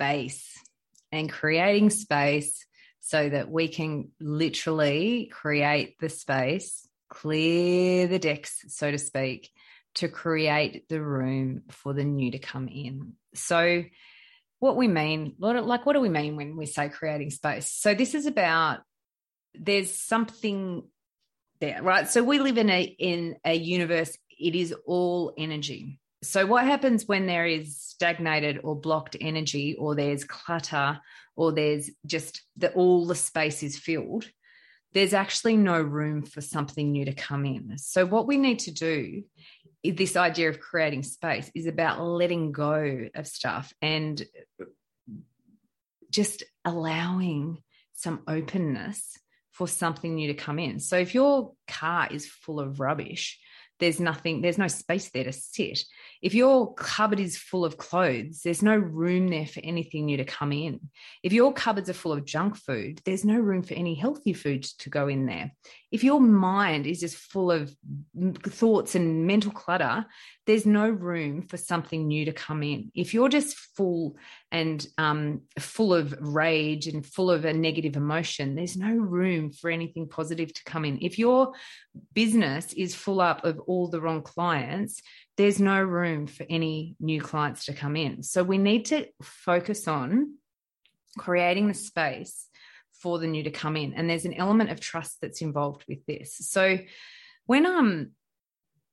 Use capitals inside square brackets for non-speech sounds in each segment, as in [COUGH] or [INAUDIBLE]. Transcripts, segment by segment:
space and creating space so that we can literally create the space, clear the decks, so to speak, to create the room for the new to come in. So, what we mean, like, what do we mean when we say creating space? So, this is about there's something there, right? So, we live in a in a universe. It is all energy. So, what happens when there is stagnated or blocked energy, or there's clutter, or there's just that all the space is filled? There's actually no room for something new to come in. So, what we need to do, this idea of creating space, is about letting go of stuff and just allowing some openness for something new to come in. So, if your car is full of rubbish, there's nothing, there's no space there to sit. If your cupboard is full of clothes, there's no room there for anything new to come in. If your cupboards are full of junk food, there's no room for any healthy food to go in there. If your mind is just full of thoughts and mental clutter, there's no room for something new to come in. If you're just full and um, full of rage and full of a negative emotion, there's no room for anything positive to come in. If your business is full up of all the wrong clients, there's no room for any new clients to come in. So we need to focus on creating the space for the new to come in. And there's an element of trust that's involved with this. So when um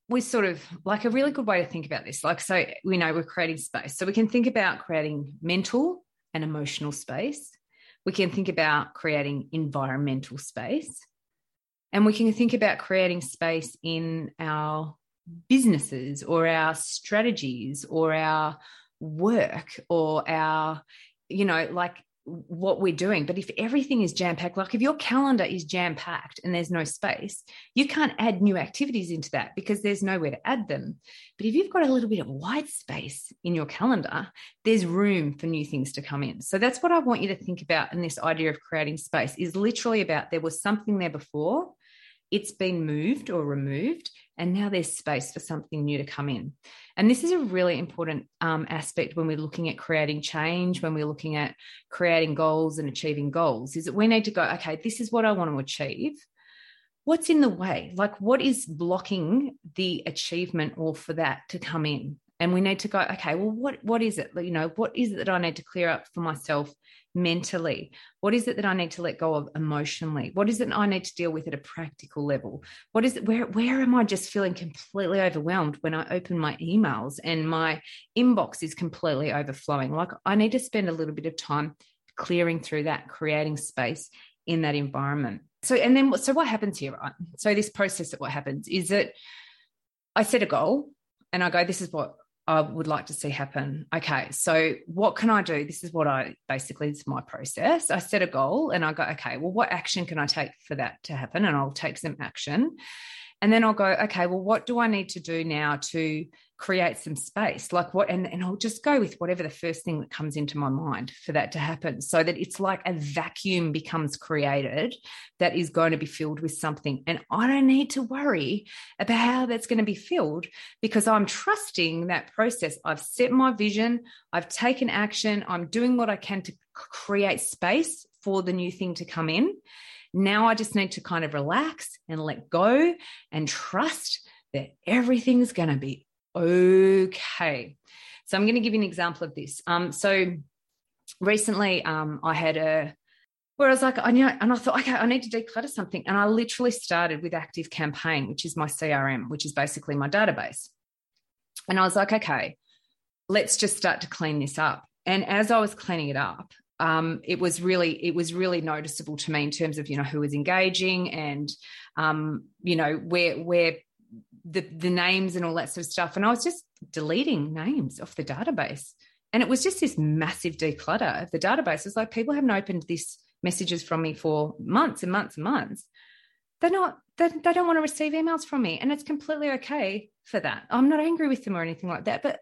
we sort of like a really good way to think about this. Like, so we know we're creating space. So we can think about creating mental and emotional space. We can think about creating environmental space. And we can think about creating space in our businesses or our strategies or our work or our, you know, like what we're doing. But if everything is jam packed, like if your calendar is jam packed and there's no space, you can't add new activities into that because there's nowhere to add them. But if you've got a little bit of white space in your calendar, there's room for new things to come in. So that's what I want you to think about in this idea of creating space is literally about there was something there before, it's been moved or removed, and now there's space for something new to come in. And this is a really important um, aspect when we're looking at creating change, when we're looking at creating goals and achieving goals, is that we need to go, okay, this is what I want to achieve. What's in the way? Like, what is blocking the achievement or for that to come in? And we need to go, okay, well, what, what is it? You know, what is it that I need to clear up for myself mentally? What is it that I need to let go of emotionally? What is it I need to deal with at a practical level? What is it where where am I just feeling completely overwhelmed when I open my emails and my inbox is completely overflowing? Like I need to spend a little bit of time clearing through that, creating space in that environment. So and then so what happens here, right? So this process of what happens is that I set a goal and I go, this is what I would like to see happen. Okay, so what can I do? This is what I basically, it's my process. I set a goal and I go, okay, well, what action can I take for that to happen? And I'll take some action. And then I'll go, okay, well, what do I need to do now to create some space? Like what and, and i'll just go with whatever the first thing that comes into my mind for that to happen so that it's like a vacuum becomes created that is going to be filled with something. And i don't need to worry about how that's going to be filled because i'm trusting that process. I've set my vision. I've taken action. I'm doing what i can to create space for the new thing to come in now i just need to kind of relax and let go and trust that everything's going to be okay. So I'm going to give you an example of this. Um, so recently, um, I had a where I was like, I know, and I thought, okay, I need to declutter something, and I literally started with Active Campaign, which is my CRM, which is basically my database. And I was like, okay, let's just start to clean this up. And as I was cleaning it up, um, it was really it was really noticeable to me in terms of you know who was engaging and um, you know where where the the names and all that sort of stuff. And I was just deleting names off the database And it was just this massive declutter of the database. It's like people haven't opened this messages from me for months and months and months. They're not, they, they don't want to receive emails from me. And it's completely okay for that. I'm not angry with them or anything like that, but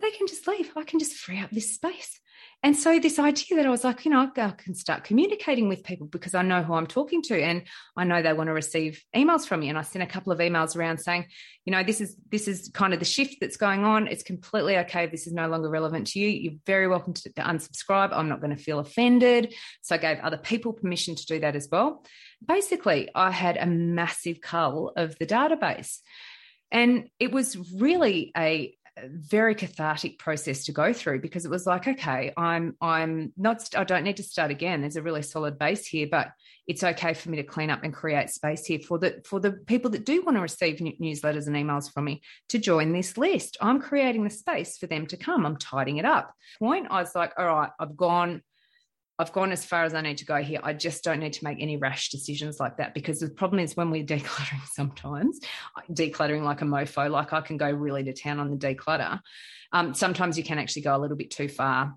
they can just leave. I can just free up this space. And so, this idea that I was like, you know, I can start communicating with people because I know who I'm talking to and I know they want to receive emails from me. And I sent a couple of emails around saying, you know, this is this is kind of the shift that's going on. It's completely okay. This is no longer relevant to you. You're very welcome to, to unsubscribe. I'm not going to feel offended. So I gave other people permission to do that as well. Basically, I had a massive cull of the database. And it was really a, very cathartic process to go through because it was like okay i'm i'm not i don't need to start again. There's a really solid base here but it's okay for me to clean up and create space here for the for the people that do want to receive newsletters and emails from me to join this list. I'm creating the space for them to come. I'm tidying it up. Point i was like all right i've gone I've gone as far as I need to go here. I just don't need to make any rash decisions like that because the problem is when we're [LAUGHS] decluttering sometimes, decluttering like a mofo, like I can go really to town on the declutter. Um, sometimes you can actually go a little bit too far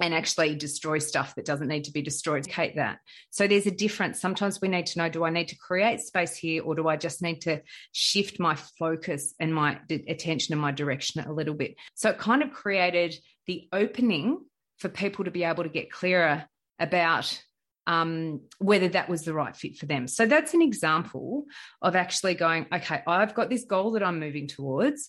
and actually destroy stuff that doesn't need to be destroyed. Kate, that. So there's a difference. Sometimes we need to know do I need to create space here or do I just need to shift my focus and my attention and my direction a little bit? So it kind of created the opening for people to be able to get clearer about um, whether that was the right fit for them. So that's an example of actually going, okay, I've got this goal that I'm moving towards.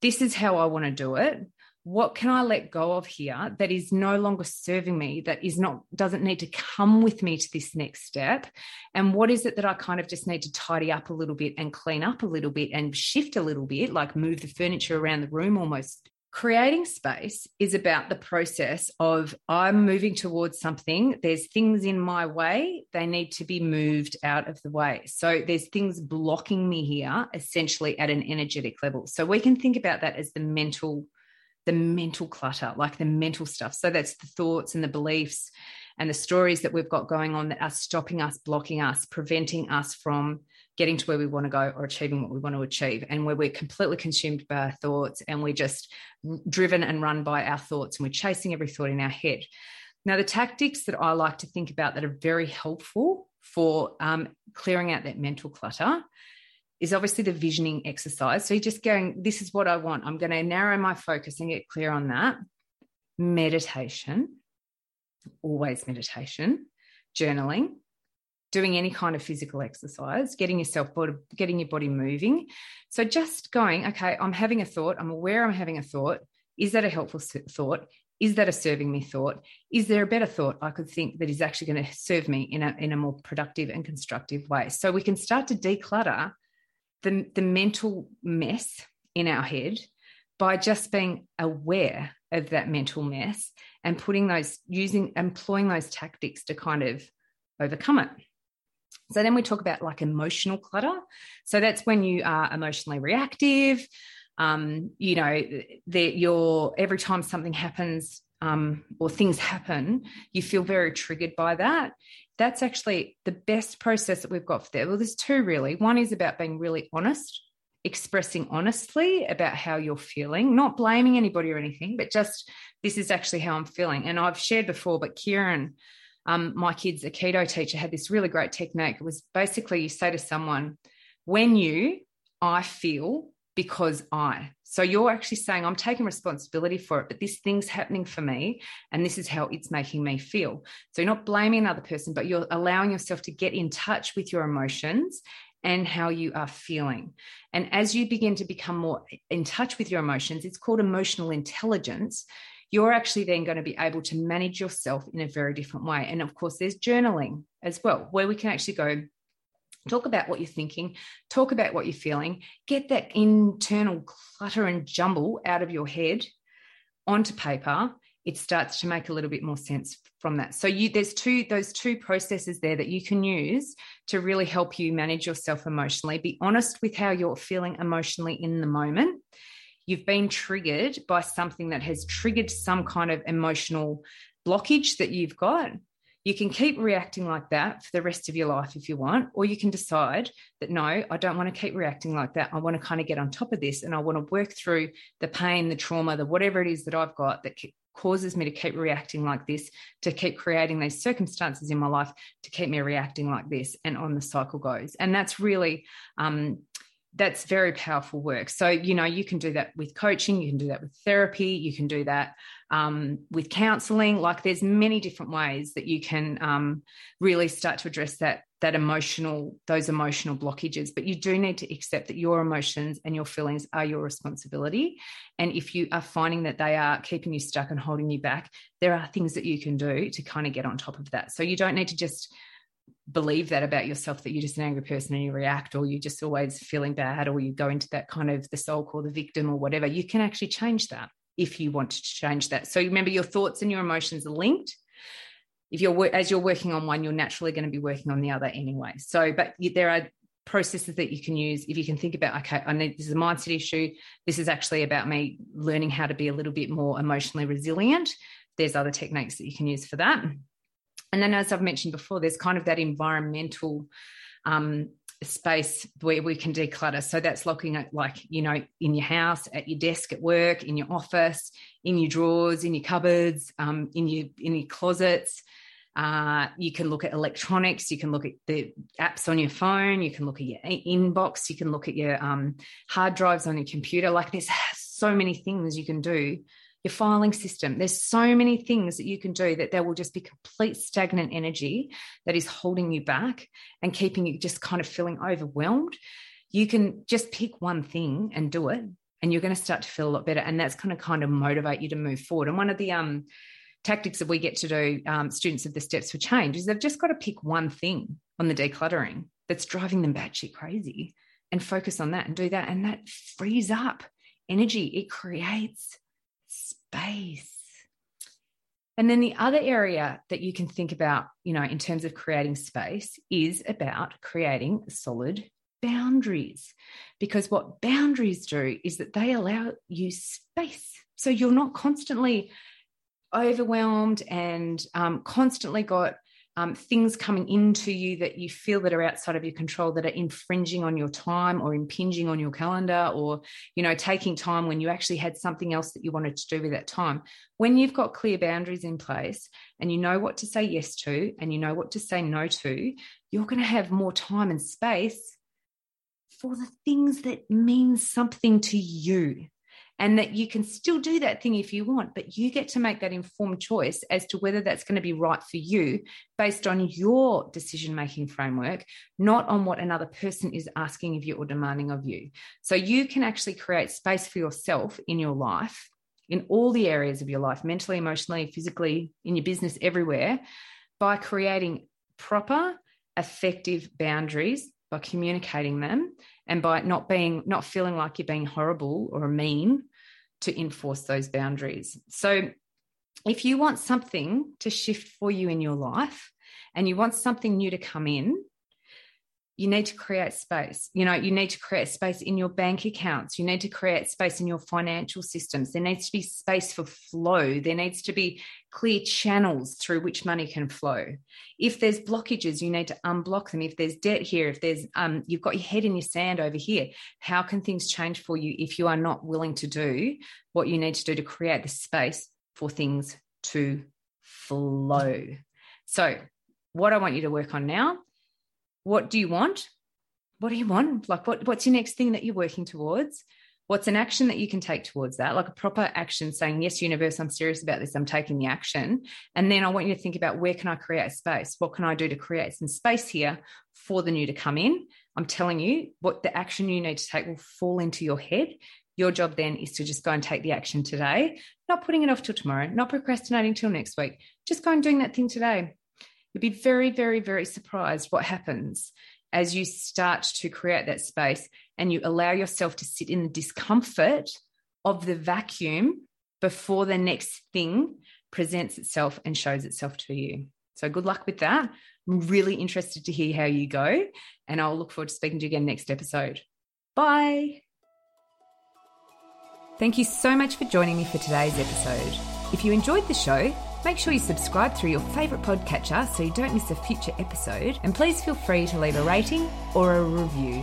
This is how I want to do it. What can I let go of here that is no longer serving me, that is not, doesn't need to come with me to this next step? And what is it that I kind of just need to tidy up a little bit and clean up a little bit and shift a little bit, like move the furniture around the room almost creating space is about the process of I'm moving towards something. There's things in my way, they need to be moved out of the way. So there's things blocking me here, essentially at an energetic level. So we can think about that as the mental, the mental clutter, like the mental stuff. So that's the thoughts and the beliefs and the stories that we've got going on that are stopping us, blocking us, preventing us from getting to where we want to go or achieving what we want to achieve and where we're completely consumed by our thoughts and we're just driven and run by our thoughts and we're chasing every thought in our head. Now the tactics that i like to think about that are very helpful for um, clearing out that mental clutter is obviously the visioning exercise. So you're just going this is what i want. I'm going to narrow my focus and get clear on that. Meditation always meditation. Journaling doing any kind of physical exercise, getting yourself getting your body moving. So just going, okay, I'm having a thought. I'm aware I'm having a thought. Is that a helpful thought? Is that a serving me thought? Is there a better thought I could think that is actually going to serve me in a, in a more productive and constructive way? So we can start to declutter the, the mental mess in our head by just being aware of that mental mess and putting those using employing those tactics to kind of overcome it. So then we talk about like emotional clutter. So that's when you are emotionally reactive. Um, you know, that you're every time something happens um, or things happen, you feel very triggered by that. That's actually the best process that we've got for. Well, there's two really. One is about being really honest, expressing honestly about how you're feeling, not blaming anybody or anything, but just this is actually how I'm feeling. And I've shared before, but Kieran um, my kids, Aikido teacher, had this really great technique. It was basically you say to someone, when you, I feel because I. So you're actually saying, I'm taking responsibility for it, but this thing's happening for me, and this is how it's making me feel. So you're not blaming another person, but you're allowing yourself to get in touch with your emotions and how you are feeling. And as you begin to become more in touch with your emotions, it's called emotional intelligence you're actually then going to be able to manage yourself in a very different way. And of course, there's journaling as well, where we can actually go talk about what you're thinking, talk about what you're feeling, get that internal clutter and jumble out of your head onto paper. It starts to make a little bit more sense from that. So you there's two those two processes there that you can use to really help you manage yourself emotionally. Be honest with how you're feeling emotionally in the moment you've been triggered by something that has triggered some kind of emotional blockage that you've got You can keep reacting like that for the rest of your life if you want, or you can decide that no, I don't want to keep reacting like that. I want to kind of get on top of this and I want to work through the pain, the trauma, the whatever it is that I've got that causes me to keep reacting like this, to keep creating these circumstances in my life to keep me reacting like this. And on the cycle goes. And that's really, um, that's very powerful work. So, you know, you can do that with coaching, you can do that with therapy, you can do that um, with counseling. Like, there's many different ways that you can um, really start to address that that emotional those emotional blockages. But you do need to accept that your emotions and your feelings are your responsibility. And if you are finding that they are keeping you stuck and holding you back, there are things that you can do to kind of get on top of that. So you don't need to just believe that about yourself that you're just an angry person and you react or you're just always feeling bad or you go into that kind of the soul or the victim or whatever you can actually change that if you want to change that. So remember your thoughts and your emotions are linked. If you're as you're working on one you're naturally going to be working on the other anyway. So but there are processes that you can use if you can think about okay i need this is a mindset issue. This is actually about me learning how to be a little bit more emotionally resilient. There's other techniques that you can use for that and then, as I've mentioned before, there's kind of that environmental um, space where we can declutter. So that's looking at, like, you know, in your house, at your desk at work, in your office, in your drawers, in your cupboards, um, in your in your closets. Uh, you can look at electronics. You can look at the apps on your phone. You can look at your inbox. You can look at your um, hard drives on your computer. Like there's so many things you can do your filing system. There's so many things that you can do that there will just be complete stagnant energy that is holding you back and keeping you just kind of feeling overwhelmed. You can just pick one thing and do it, and you're going to start to feel a lot better. And that's going to kind of motivate you to move forward. And one of the um, tactics that we get to do, um, students of the Steps for Change, is they've just got to pick one thing on the decluttering that's driving them batshit crazy and focus on that and do that. And that frees up energy. It creates space. And then the other area that you can think about, you know, in terms of creating space is about creating solid boundaries. Because what boundaries do is that they allow you space. So you're not constantly overwhelmed and um, constantly got um, things coming into you that you feel that are outside of your control that are infringing on your time or impinging on your calendar or you know taking time when you actually had something else that you wanted to do with that time. When you've got clear boundaries in place and you know what to say yes to and you know what to say no to you're going to have more time and space for the things that mean something to you and that you can still do that thing if you want, but you get to make that informed choice as to whether that's going to be right for you based on your decision making framework, not on what another person is asking of you or demanding of you. So you can actually create space for yourself in your life, in all the areas of your life, mentally, emotionally, physically, in your business, everywhere, by creating proper, effective boundaries by communicating them and by not being not feeling like you're being horrible or mean to enforce those boundaries. So if you want something to shift for you in your life and you want something new to come in you need to create space. You know, you need to create space in your bank accounts. You need to create space in your financial systems. There needs to be space for flow. There needs to be clear channels through which money can flow. If there's blockages, you need to unblock them. If there's debt here, if there's um, you've got your head in your sand over here, how can things change for you if you are not willing to do what you need to do to create the space for things to flow? So, what I want you to work on now what do you want? What do you want? Like, what, what's your next thing that you're working towards? What's an action that you can take towards that? Like a proper action saying, Yes, universe, I'm serious about this. I'm taking the action. And then I want you to think about where can I create space? What can I do to create some space here for the new to come in? I'm telling you, what the action you need to take will fall into your head. Your job then is to just go and take the action today, not putting it off till tomorrow, not procrastinating till next week. Just go and doing that thing today. You'd be very, very, very surprised what happens as you start to create that space and you allow yourself to sit in the discomfort of the vacuum before the next thing presents itself and shows itself to you. So, good luck with that. I'm really interested to hear how you go, and I'll look forward to speaking to you again next episode. Bye. Thank you so much for joining me for today's episode. If you enjoyed the show, Make sure you subscribe through your favourite podcatcher so you don't miss a future episode, and please feel free to leave a rating or a review.